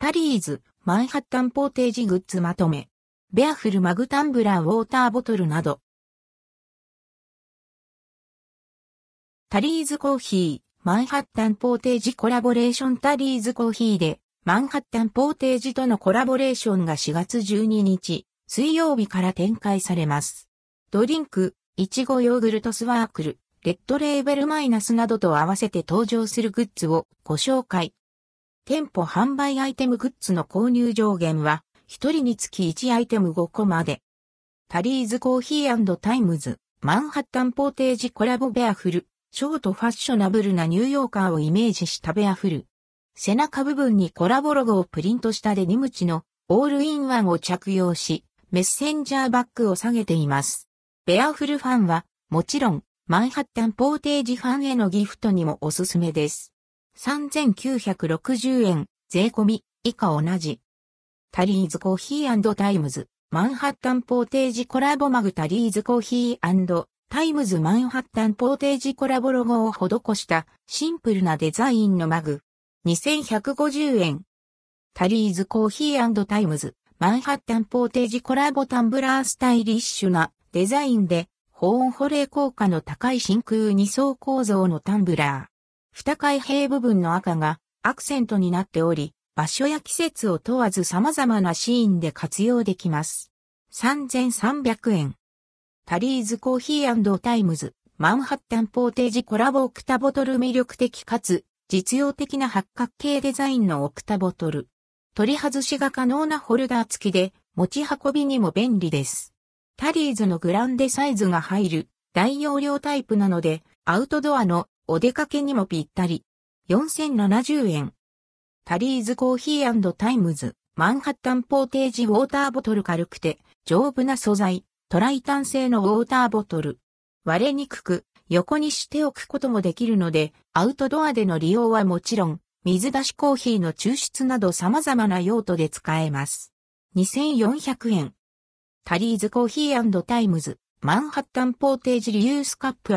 タリーズ、マンハッタンポーテージグッズまとめ。ベアフルマグタンブラーウォーターボトルなど。タリーズコーヒー、マンハッタンポーテージコラボレーションタリーズコーヒーで、マンハッタンポーテージとのコラボレーションが4月12日、水曜日から展開されます。ドリンク、いちごヨーグルトスワークル、レッドレーベルマイナスなどと合わせて登場するグッズをご紹介。店舗販売アイテムグッズの購入上限は、1人につき1アイテム5個まで。タリーズコーヒー times 、マンハッタンポーテージコラボベアフル、ショートファッショナブルなニューヨーカーをイメージしたベアフル。背中部分にコラボロゴをプリントしたデニム地のオールインワンを着用し、メッセンジャーバッグを下げています。ベアフルファンは、もちろん、マンハッタンポーテージファンへのギフトにもおすすめです。3960円、税込み、以下同じ。タリーズコーヒー times 、マンハッタンポーテージコラボマグタリーズコーヒー times マンハッタンポーテージコラボロゴを施したシンプルなデザインのマグ。2150円。タリーズコーヒー times マンハッタンポーテージコラボタンブラースタイリッシュなデザインで保温保冷効果の高い真空二層構造のタンブラー。二開閉部分の赤がアクセントになっており、場所や季節を問わず様々なシーンで活用できます。3300円。タリーズコーヒータイムズ、マンハッタンポーテージコラボオクタボトル魅力的かつ、実用的な八角形デザインのオクタボトル。取り外しが可能なホルダー付きで、持ち運びにも便利です。タリーズのグランデサイズが入る大容量タイプなので、アウトドアのお出かけにもぴったり。4070円。タリーズコーヒー times 、マンハッタンポーテージウォーターボトル軽くて、丈夫な素材、トライタン製のウォーターボトル。割れにくく、横にしておくこともできるので、アウトドアでの利用はもちろん、水出しコーヒーの抽出など様々な用途で使えます。2400円。タリーズコーヒー times 、マンハッタンポーテージリユースカップ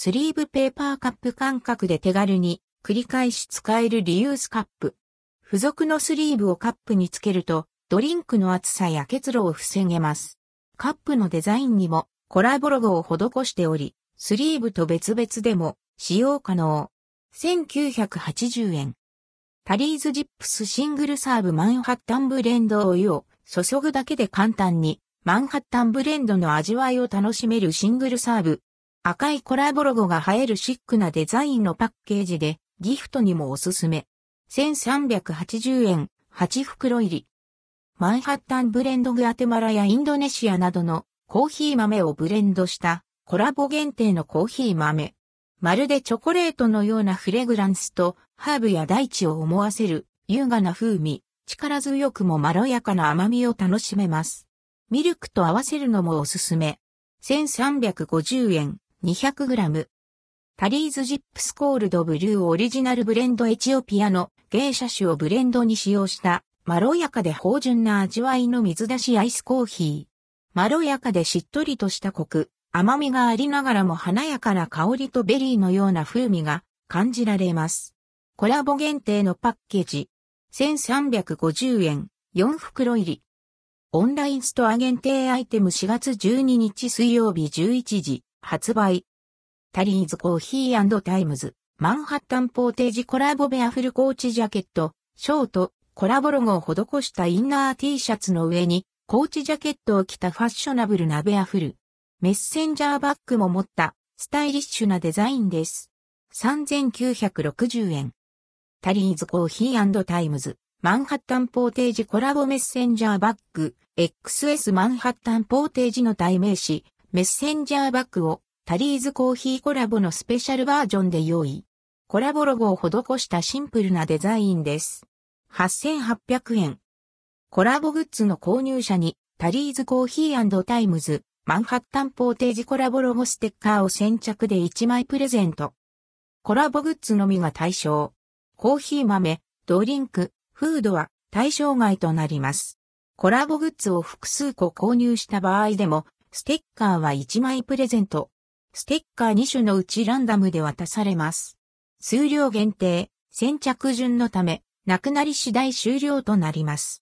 スリーブペーパーカップ感覚で手軽に繰り返し使えるリユースカップ。付属のスリーブをカップにつけると、ドリンクの熱さや結露を防げます。カップのデザインにもコラボロゴを施しており、スリーブと別々でも使用可能。1980円。タリーズジップスシングルサーブマンハッタンブレンドお湯を注ぐだけで簡単にマンハッタンブレンドの味わいを楽しめるシングルサーブ。赤いコラボロゴが映えるシックなデザインのパッケージでギフトにもおすすめ。1380円、8袋入り。マンハッタンブレンドグアテマラやインドネシアなどのコーヒー豆をブレンドしたコラボ限定のコーヒー豆。まるでチョコレートのようなフレグランスとハーブや大地を思わせる優雅な風味、力強くもまろやかな甘みを楽しめます。ミルクと合わせるのもおすすめ。1350円、200g。タリーズジップスコールドブリューオリジナルブレンドエチオピアのゲイシャ種をブレンドに使用したまろやかで芳醇な味わいの水出しアイスコーヒー。まろやかでしっとりとしたコク、甘みがありながらも華やかな香りとベリーのような風味が感じられます。コラボ限定のパッケージ。1350円、4袋入り。オンラインストア限定アイテム4月12日水曜日11時発売。タリーズコーヒー times 、マンハッタンポーテージコラボベアフルコーチジャケット、ショート、コラボロゴを施したインナー T シャツの上に、コーチジャケットを着たファッショナブルなベアフル。メッセンジャーバッグも持ったスタイリッシュなデザインです。3960円。タリーズコーヒー times 、マンハッタンポーテージコラボメッセンジャーバッグ、XS マンハッタンポーテージの代名詞、メッセンジャーバッグをタリーズコーヒーコラボのスペシャルバージョンで用意。コラボロゴを施したシンプルなデザインです。8800円。コラボグッズの購入者に、タリーズコーヒー times 、マンハッタンポーテージコラボロゴステッカーを先着で1枚プレゼント。コラボグッズのみが対象。コーヒー豆、ドリンク、フードは対象外となります。コラボグッズを複数個購入した場合でも、ステッカーは1枚プレゼント。ステッカー2種のうちランダムで渡されます。数量限定、先着順のため、なくなり次第終了となります。